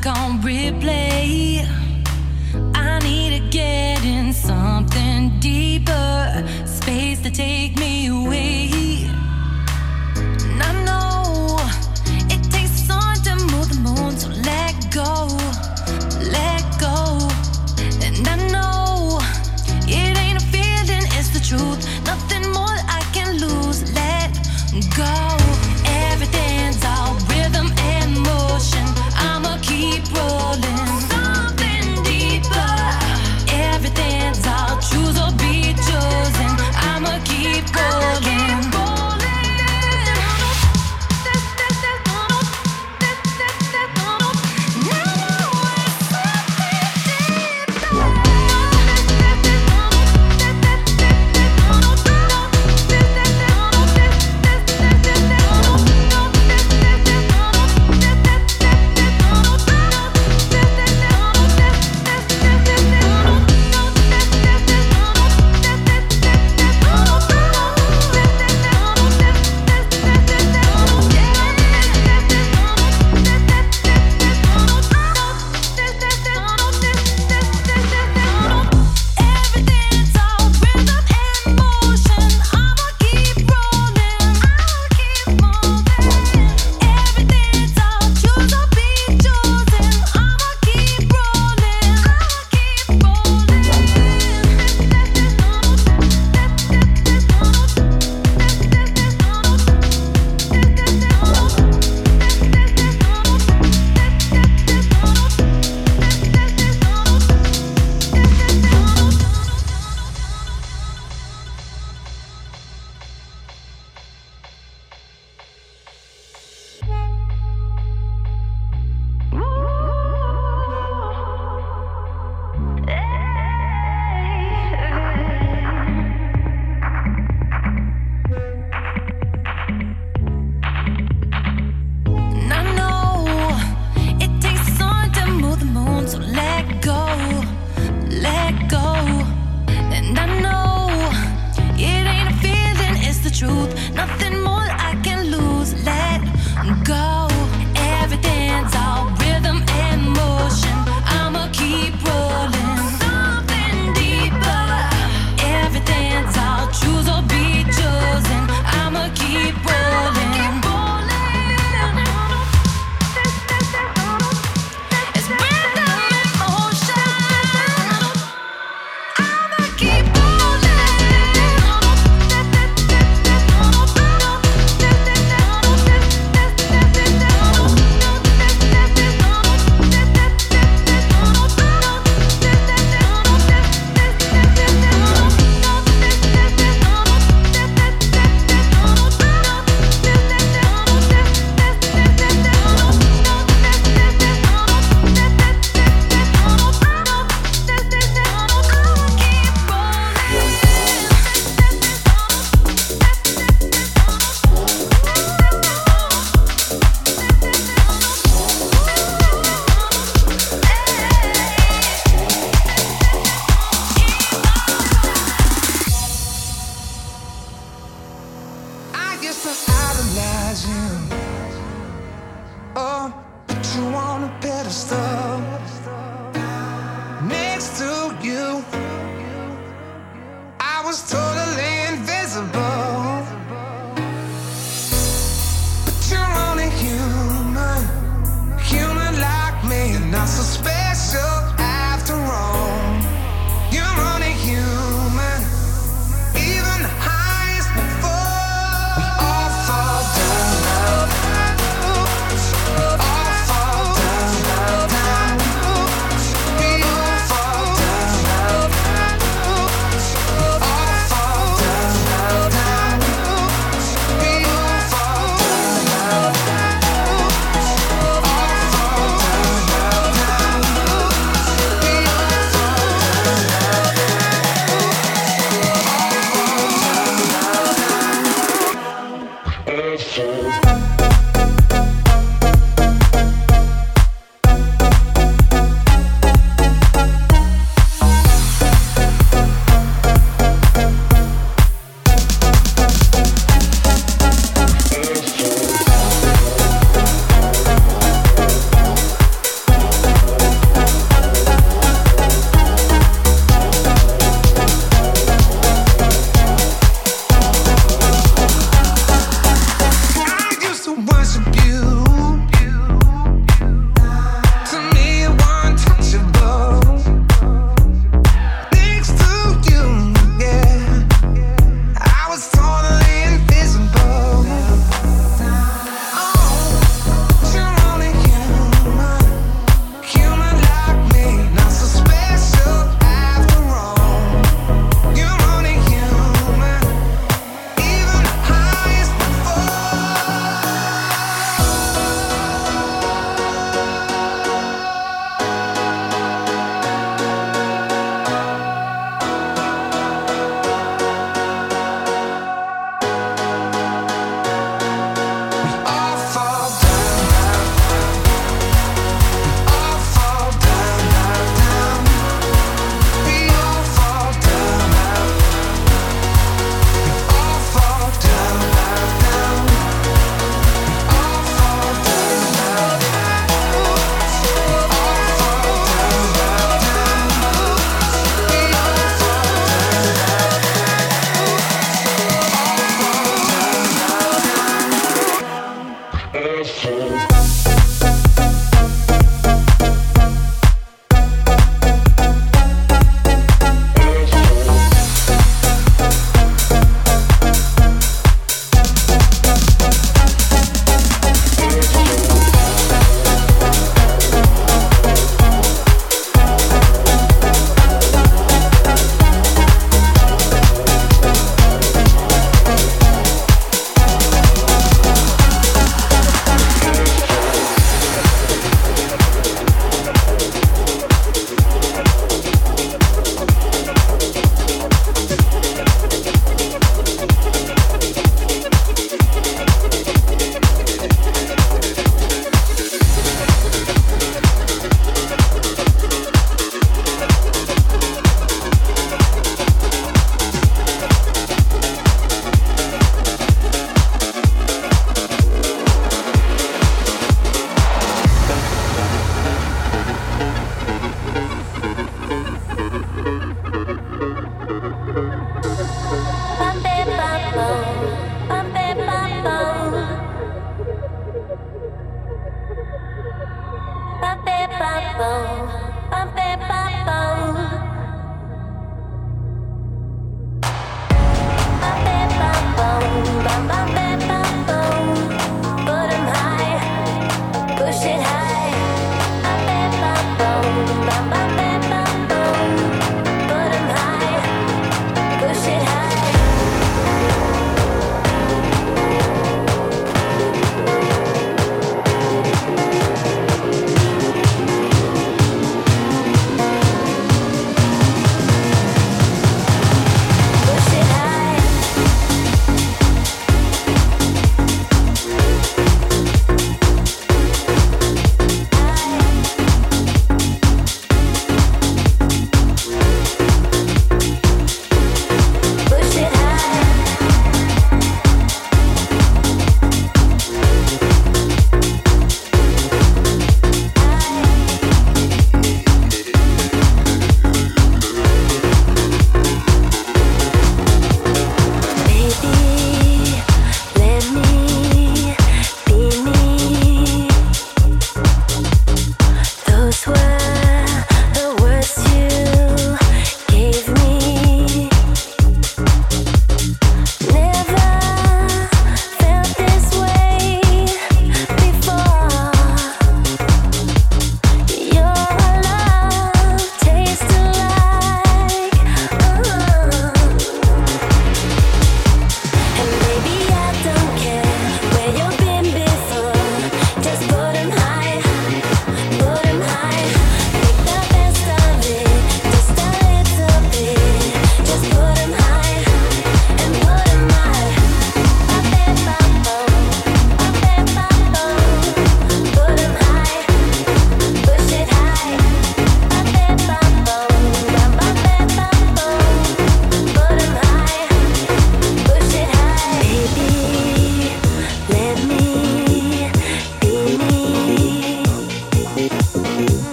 stuck on replay. I need to get in something deeper, space to take me.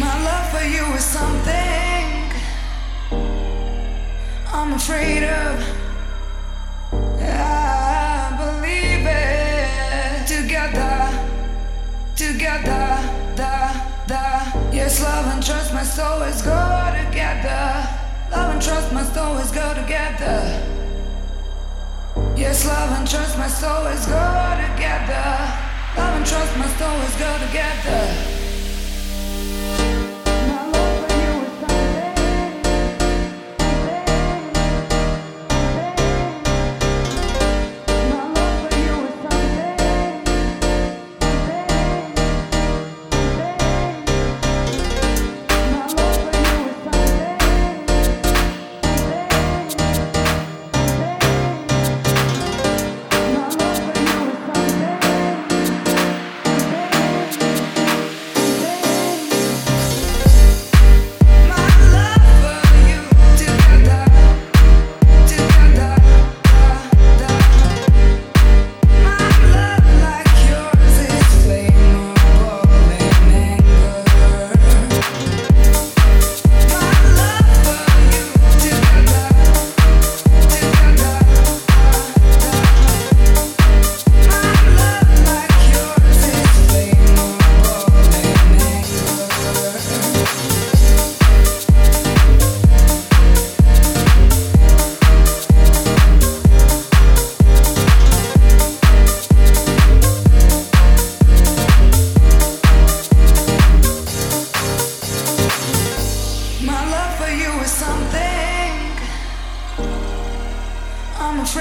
My love for you is something I'm afraid of. I believe it. Together, together, the, the. Yes, love and trust, my soul is go together. Love and trust, my soul is go together. Yes, love and trust, my soul is go together. Love and trust, my soul is go together.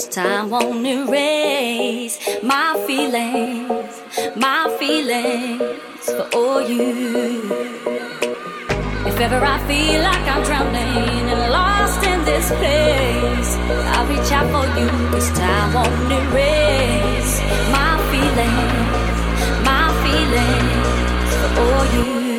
cause time won't erase my feelings, my feelings for all you. If ever I feel like I'm drowning and lost in this place, I reach out for you, cause time won't erase my feelings, my feelings for all you.